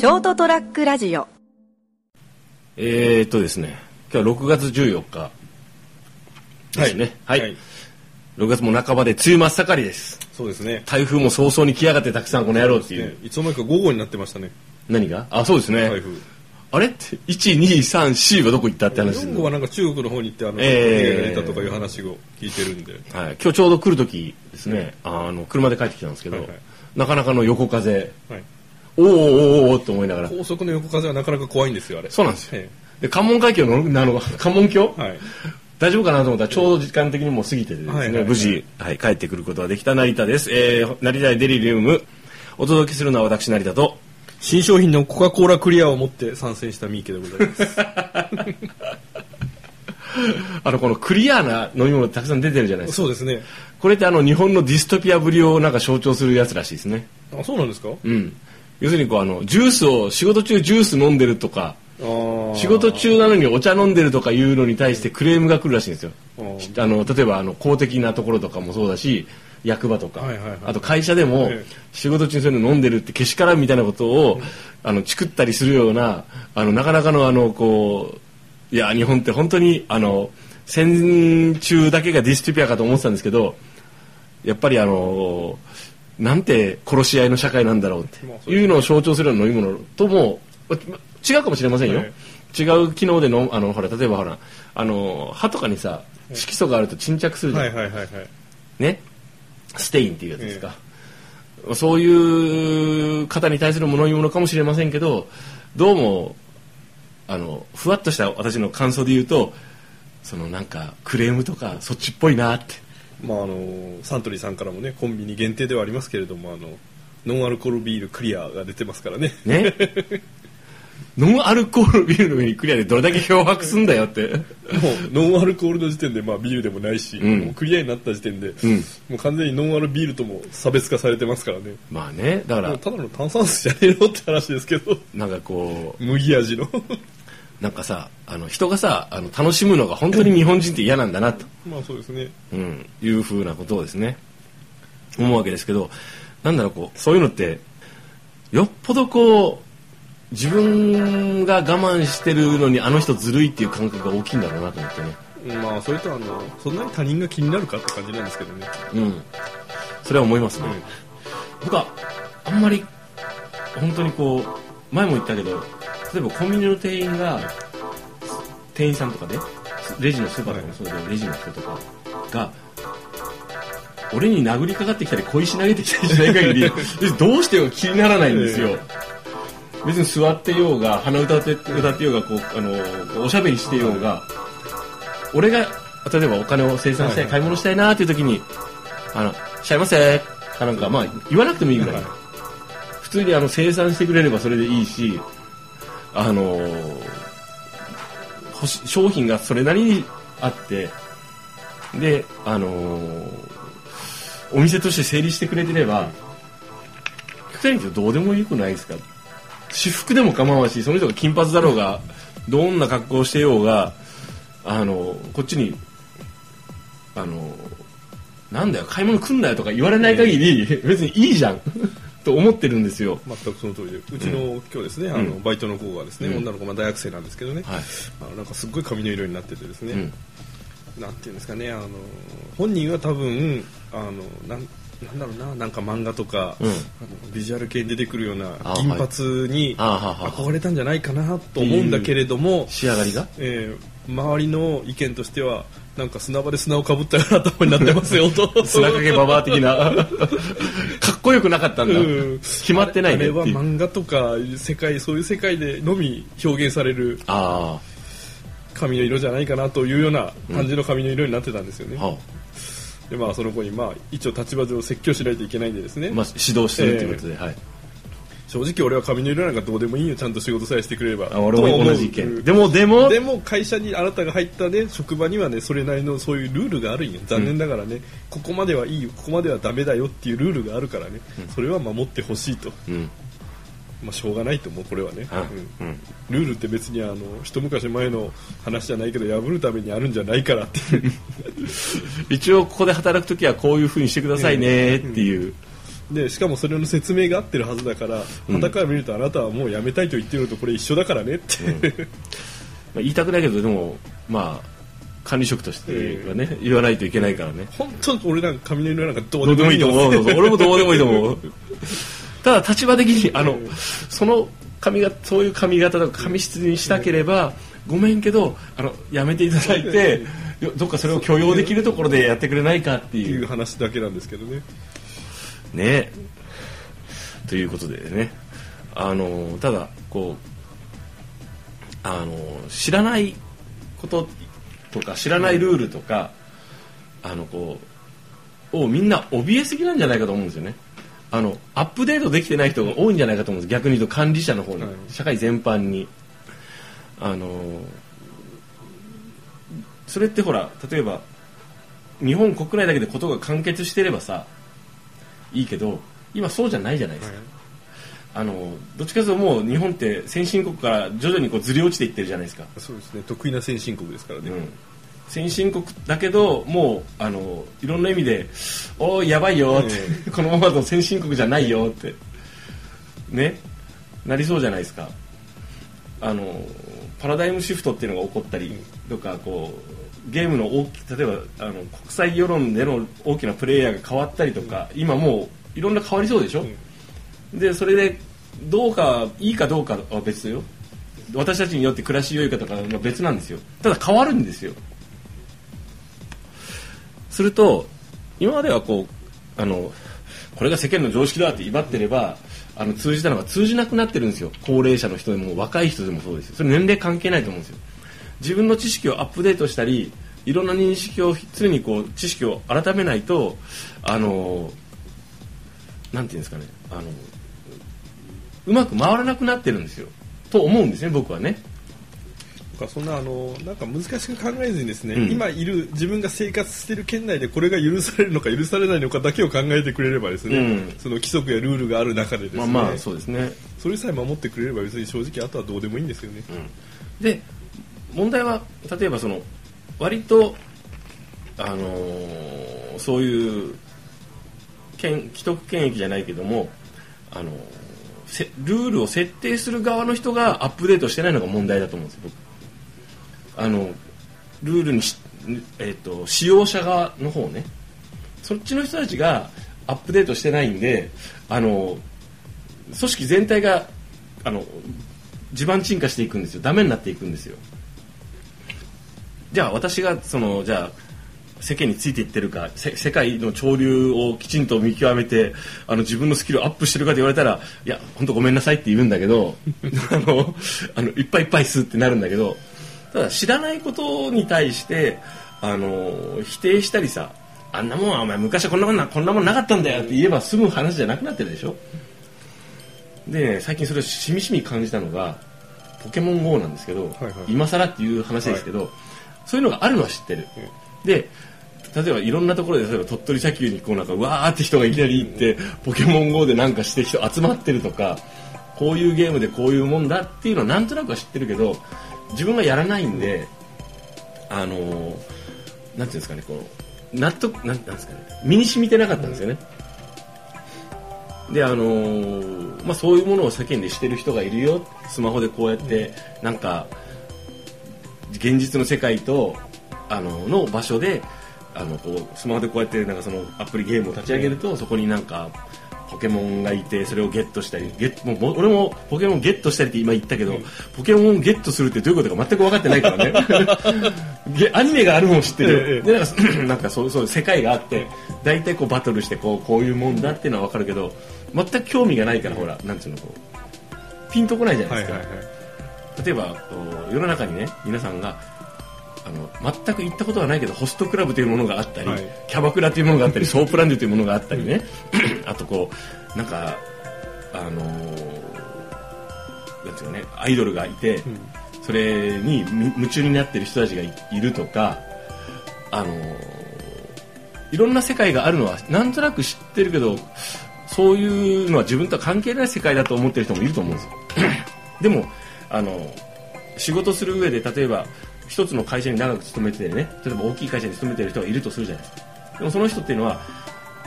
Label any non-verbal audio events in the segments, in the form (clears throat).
ショートトラックラジオ。えー、っとですね。今日は6月14日。ですね。はい、はい。6月も半ばで梅雨真っ盛りです。そうですね。台風も早々に来やがってたくさんこの野郎っていう。ね。いつの間にか午後になってましたね。何が？あそうですね、台風。あれ？って123 C はどこ行ったって話です4号はなんか中国の方に行ってあの、えー。逃げられたとかいう話を聞いてるんで。はい、今日ちょうど来る時ですね、あの車で帰ってきたんですけど、はいはい。なかなかの横風。はい。おーおーおーおーって思いながら。高速の横風はなかなか怖いんですよあれ。そうなんですよ。えで関門海峡のあの関門橋、えはい。大丈夫かなと思ったらちょうど時間的にもう過ぎててですね、はいはいはい。無事、はい、帰ってくることができた成田です、えー、成田デリリウム。お届けするのは私成田と。新商品のコカ・コーラクリアを持って参戦したミーケでございます。(laughs) あのこのクリアな飲み物たくさん出てるじゃないですか。そうですね。これってあの日本のディストピアぶりをなんか象徴するやつらしいですね。あ、そうなんですか？うん要するにこうあのジュースを仕事中ジュース飲んでるとか仕事中なのにお茶飲んでるとかいうのに対してクレームが来るらしいんですよ。あの例えばあの公的なところとかもそうだし役場とか、はいはいはい。あと会社でもええ。仕事中にそういうの飲んでるってけしからんみたいなことをあのチクったりするようなあのなかなかのあのこういや日本って本当にあの戦中だけがディストピアかと思ってたんですけどやっぱりあのなんて殺し合いの社会なんだろうっていうのを象徴するような飲み物ともま違うかもしれませんよ、はい違う機能でのあのほら例えばほらあの歯とかにさ色素があると沈着するじゃん、はいはいはいはい。ね。ステインっていうやつですか、そういう方に対する飲み物かもしれませんけどどうもあのふわっとした私の感想で言うとそのなんかクレームとかそっちっぽいなってまああのサントリーさんからもねコンビニ限定ではありますけれどもあのノンアルコールビールクリアが出てますからね。ね (laughs) ノンアルコールビールの上にクリアでどれだけ漂白すんだよってもうノンアルコールの時点でまあビールでもないし、うんもうクリアになった時点で、んもう完全にノンアルビールとも差別化されてますからね。まあねだからただの炭酸水じゃねえのって話ですけど、なんかこう麦味の。なんかさあの人がさあの楽しむのが本当に日本人って嫌なんだなと。まあそうですね。うん、いうふうなことをですね思うわけですけどなんだろうこうそういうのってよっぽどこう自分が我慢してるのにあの人ずるいっていう感覚が大きいんだろうなと思ってね。まあそれとあのそんなに他人が気になるかって感じなんですけどね。うん。それは思いますね、僕はあんまり本当にこう前も言ったけど例えばコンビニの店員が店員さんとかでレジのスーパーとかもそうだけど、レジの人とか。が俺に殴りかかってきたり小石投げてきたりしない限り別に (laughs) どうしても気にならないんですよ、別に座ってようが鼻歌って歌ってようがこうあのおしゃべりしてようが、俺が例えばお金を生産したい、はい買い物したいなっていう時に「あのしちゃいませ」かなんかまあ言わなくてもいいぐらい。普通にあの生産してくれればそれでいいしあの欲し商品がそれなりにあってであのお店として成立してくれてれば極端に言うとどうでもよくないですか？私服でも構わんしその人が金髪だろうがどんな格好をしてようがあのこっちにあのなんだよ買い物来んなよとか言われない限り別にいいじゃんと思ってるんですよ。全くその通りでうちの、今日ですねあの、うんバイトの子がですね、うん。女の子まあ大学生なんですけどね、はい。あのなんかすっごい髪の色になっててですね、うんなんていうんですかねあの本人は多分あのなんなんだろうななんか漫画とか、うん。あのビジュアル系に出てくるようなあ銀髪に憧れたんじゃないかなと思うんだけれども、仕上がりが？えー周りの意見としてはなんか砂場で砂をかぶったような頭になってますよと。(laughs) 砂かけババア的な。(laughs) かっこよくなかったんだ、うん。決まってないあれは漫画とか世界そういう世界でのみ表現されるあ髪の色じゃないかなというような感じの髪の色になってたんですよね、あ、はでまあその子にまあ一応立場上説教しないといけないんでですね、あまあ、指導してるっていうことで、はい。正直俺は髪の色なんかどうでもいいよ。ちゃんと仕事さえしてくれれば。あ俺も同じ意見。でもでもでも会社にあなたが入ったね職場にはねそれなりのそういうルールがあるんよ。残念ながらね、ここまではいいよ。ここまではダメだよっていうルールがあるからね、それは守ってほしいと。うんまあしょうがないと思うこれはね、うん。うん。ルールって別にあの一昔前の話じゃないけど破るためにあるんじゃないからって (laughs) 一応ここで働く時はこういうふうにしてくださいねっていう、でしかもそれの説明が合ってるはずだからうん。傍から見るとあなたはもうやめたいと言ってるのとこれ一緒だからねって、まあ、言いたくないけどでもまあ管理職としてはね、言わないといけないからね。本当に俺なんか雷のなんかどどうでもいいと思う。よ俺もどうでもいいと思うただ立場的にあのその髪型そういう髪型とか髪質にしたければごめんけどあのやめていただいてよどっかそれを許容できるところでやってくれないかっていう話だけなんですけどね。ね。ということでね。あのただこうあの知らないこととか知らないルールとか、あのこうをみんな怯えすぎなんじゃないかと思うんですよねあのアップデートできてない人が多いんじゃないかと思うんです。逆に言うと管理者の方に、はい。社会全般に。あのそれってほら例えば日本国内だけでことが完結してればさいいけど今そうじゃないじゃないですか、あのどっちかというともう日本って先進国から徐々にこうずり落ちていってるじゃないですか、そうですね。得意な先進国ですからね、うん、先進国だけどもうあのいろんな意味で「おーやばいよ」って、(laughs) このままだと先進国じゃないよって。ね。なりそうじゃないですか。あのパラダイムシフトっていうのが起こったりとかこうゲームの大き例えばあの国際世論での大きなプレイヤーが変わったりとか、今もういろんな変わりそうでしょ、でそれでどうかいいかどうかは別よ。私たちによって暮らし良いかとかは別なんですよ。ただ変わるんですよすると今まではこうあのこれが世間の常識だって威張ってればあの通じたのが通じなくなってるんですよ。高齢者の人でも若い人でもそうですよ。それ年齢関係ないと思うんですよ。自分の知識をアップデートしたりいろんな認識を常にこう知識を改めないとあのなんていうんですかね。あのうまく回らなくなってるんですよ。と思うんですね僕はね。かそんなあのなんか難しく考えずにですね、うん。今いる自分が生活している県内でこれが許されるのか許されないのかだけを考えてくれればですね、うん。その規則やルールがある中でですね、まあまあそうですね。それさえ守ってくれれば別に正直あとはどうでもいいんですよね、で問題は例えばその割とあのーそういう権既得権益じゃないけどもあのーせルールを設定する側の人がアップデートしてないのが問題だと思うんですよ僕あのルールに、えっと使用者側の方ね。そっちの人たちがアップデートしてないんであの組織全体があの地盤沈下していくんですよ。ダメになっていくんですよ。じゃあ私がそのじゃあ世間についていってるか世界の潮流をきちんと見極めてあの自分のスキルをアップしてるかと言われたらいや本当ごめんなさいって言うんだけど (laughs) あのあのいっぱいいっぱいすってなるんだけどただ知らないことに対してあの否定したりさあんなもんはお前昔はこんなもんなこんなもんなかったんだよって言えば済む話じゃなくなってるでしょ。で、ね、最近それをしみしみ感じたのがポケモン GO なんですけど、はいはい。今更っていう話ですけど、そういうのがあるのは知ってる、で例えばいろんなところで例えば鳥取砂丘にこうなんかうわーって人がいきなり行って、ポケモン GO でなんかして人集まってるとかこういうゲームでこういうもんだっていうのはなんとなくは知ってるけど自分がやらないんで、あのーなんていうんですかねこう納得なんてなんですかね身に染みてなかったんですよね、であのーまあ、そういうものを世間でしてる人がいるよ。スマホでこうやってなんか現実の世界とあのの場所であのこうスマホでこうやってなんかそのアプリゲームを立ち上げるとそこになんかポケモンがいてそれをゲットしたりゲッもうもう俺もポケモンゲットしたりって今言ったけど、ポケモンゲットするってどういうことか全く分かってないからね。(laughs) ゲアニメがあるのも知ってる、ええでなんか (coughs) なんかそうそう世界があって大体こうバトルしてこうこういうもんだっていうのは分かるけど全く興味がないからほらなんていうのこうピンとこないじゃないですか、はいはいはい。例えばこう世の中にね皆さんがあの全く行ったことがないけどホストクラブというものがあったり、はい。キャバクラというものがあったり (laughs) ソープランドというものがあったりね。あとこうなんかあのーなんていうのねアイドルがいて、それにみ夢中になってる人たちがいいるとかあのーいろんな世界があるのはなんとなく知ってるけどそういうのは自分とは関係ない世界だと思ってる人もいると思うんですよ。でもあの仕事する上で例えば一つの会社に長く勤めててね例えば大きい会社に勤めてる人がいるとするじゃないですか。でもその人っていうのは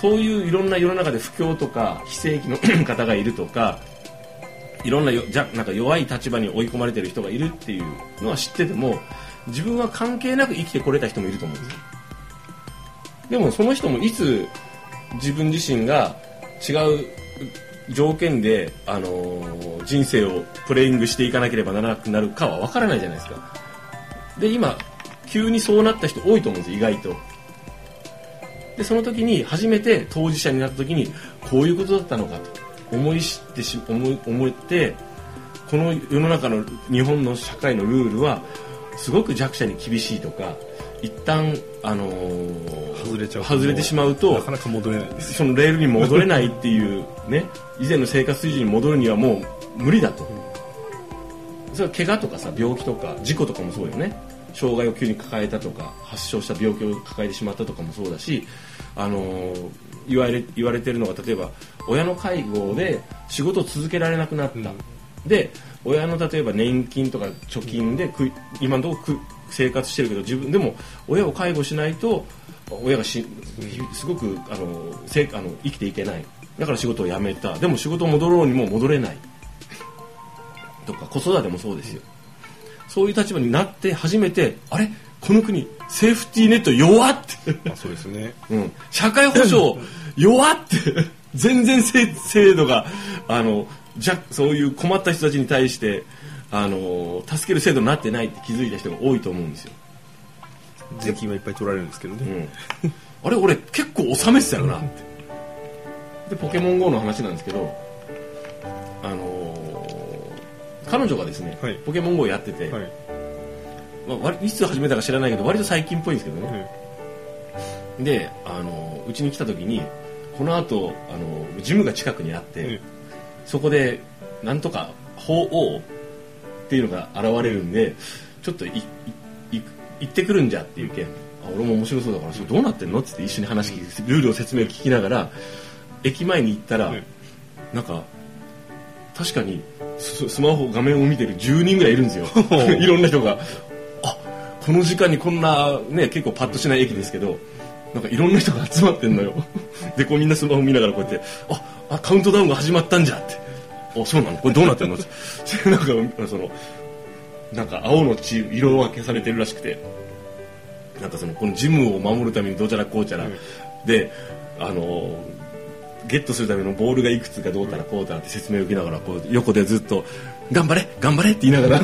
そういういろんな世の中で不況とか非正規の (clears throat) 方がいるとかいろんなよじゃなんか弱い立場に追い込まれてる人がいるっていうのは知ってても自分は関係なく生きてこれた人もいると思うんですよ。でもその人もいつ自分自身が違う条件で、あのー人生をプレイングしていかなければならなくなるかは分からないじゃないですか。で今急にそうなった人多いと思うんですよ意外と。でその時に初めて当事者になった時にこういうことだったのかと思い知ってし思い思ってこの世の中の日本の社会のルールはすごく弱者に厳しいとか一旦あのー外れちゃう外れてしまうとなかなか戻れないそのレールに戻れないっていうね以前の生活水準に戻るにはもう無理だと、それは怪我とかさ病気とか事故とかもそうよね。障害を急に抱えたとか発症した病気を抱えてしまったとかもそうだし、あのー言われ言われてるのが例えば親の介護で仕事を続けられなくなった、で親の例えば年金とか貯金でくい今のところく生活してるけど自分でも親を介護しないと親がしすごくあのせあの生きていけない。だから仕事を辞めた。でも仕事を戻ろうにも戻れないとか子育てもそうですよ。そういう立場になって初めてあれ？この国セーフティーネット弱って。まあそうですね。(laughs) うん、社会保障弱って。(laughs) 全然せ制度があのじゃそういう困った人たちに対してあの助ける制度になってないって気づいた人が多いと思うんですよ、税金はいっぱい取られるんですけどうね、ん、あれ俺結構納めてたよなって。(laughs) でポケモン GO の話なんですけど彼女がですね、はい。ポケモン GO やってて、はい。まあ割、いつ始めたか知らないけど割と最近っぽいんですけどね、はいであのうちに来た時にこの後あのジムが近くにあって、えそこでなんとか法王っていうのが現れるんでちょっといいい行ってくるんじゃっていう件。あ俺も面白そうだからそれどうなってんの？って言って一緒に話聞きルールを説明を聞きながら駅前に行ったら、はいなんか確かにススマホ画面を見てる10人ぐらいいるんですよ。(laughs) いろんな人が。あこの時間にこんなね結構パッとしない駅ですけどなんかいろんな人が集まってんのよ。(laughs) でこうみんなスマホ見ながらこうやってああカウントダウンが始まったんじゃって。あそうなの？これどうなってんの？って。(laughs) なんかそのなんか青のチーム色分けされてるらしくて。なんかそのこのジムを守るためにどうちゃらこうちゃら、であのゲットするためのボールがいくつかどうたらこうたらって説明を受けながらこう横でずっと「頑張れ頑張れ!」って言いながらあ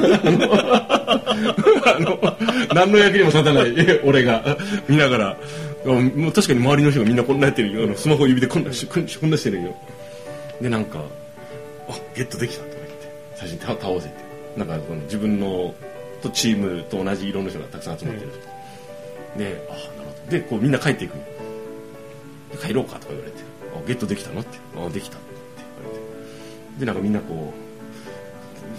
の何の役にも立たない俺が見ながらもう確かに周りの人がみんなこんなやってるよあのスマホ指でこんなしこんなしてるよ。でなんか「あゲットできた」とか言って最初に倒倒せて。なんかこの自分のとチームと同じ色の人がたくさん集まってる、で「あなるほど」でこうみんな帰っていく。帰ろうかとか言われて「あゲットできたの?」って「あできた」って言われて。でなんかみんなこ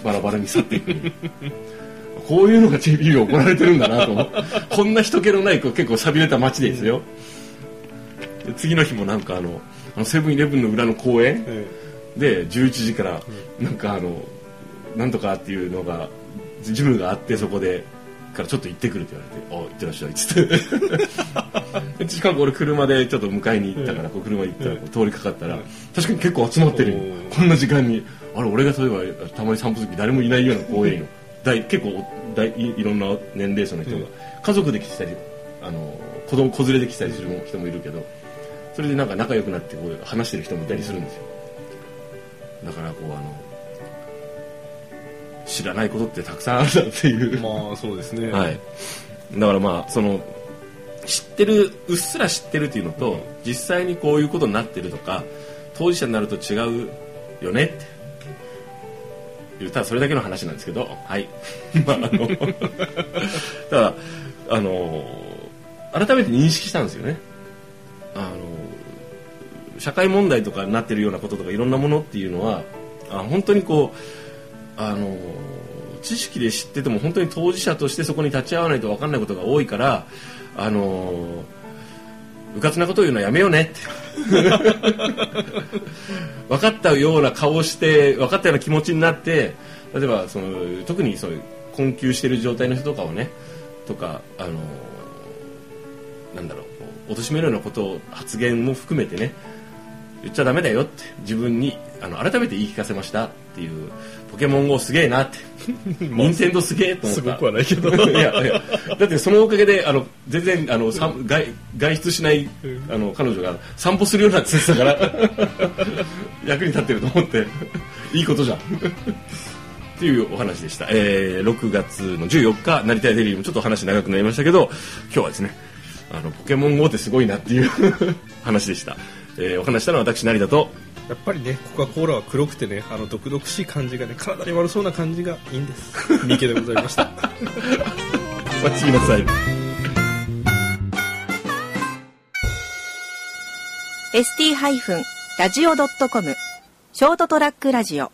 うバラバラに去っていくの (laughs) こういうのが JP が行われてるんだなと。(laughs) こんな人気のないこう結構寂れた街ですよ。で次の日もなんかあのあのセブンイレブンの裏の公園えで11時からなんかあのなんとかっていうのがジムがあってそこでからちょっと行ってくるって言われて「あ行ってらっしゃい」っつって。で近く俺車でちょっと迎えに行ったからこう車行ったらこう通りかかったら確かに結構集まってるこんな時間にあれ俺が例えばたまに散歩する時誰もいないような公園よ大結構大いいろんな年齢層の人が、うん。家族で来てたりあの子供子連れで来たりする人もいるけどそれでなんか仲良くなってこう話してる人もいたりするんですよ。だからこうあの知らないことってたくさんあるなっていう、まあそうですね。はい、だからまあその知ってるうっすら知ってるっていうのと、実際にこういうことになってるとか当事者になると違うよねって。言ったらそれだけの話なんですけどはい。(laughs) まああの (laughs) ただあの改めて認識したんですよね。あの社会問題とかになってるようなこととかいろんなものっていうのはあ本当にこうあの知識で知ってても本当に当事者としてそこに立ち会わないと分かんないことが多いからあのうかつなことを言うのはやめようねって。(laughs) 分かったような顔をして分かったような気持ちになって例えばその特にそういう困窮している状態の人とかをねとかあのなんだろう貶めるようなことを発言も含めてね言っちゃダメだよって自分にあの改めて言い聞かせましたっていうポケモン GO すげえなって。(laughs) 任天堂すげえと思った。すごくはないけど。(laughs) いやいや。だってそのおかげであの全然あの、さん外外出しないうん。あの彼女が散歩するようになってたから (laughs) 役に立ってると思っていいことじゃん。っていうお話でした、えー6月の14日成田デリーもちょっと話長くなりましたけど今日はですねあのポケモン GO ってすごいなっていう話でした、えーお話したのは私成田とやっぱりねコカ・コーラは黒くてねあの毒々しい感じがね体に悪そうな感じがいいんです。(laughs) 三池でございました。お待ちなさい ST-radio.com ショートトラックラジオ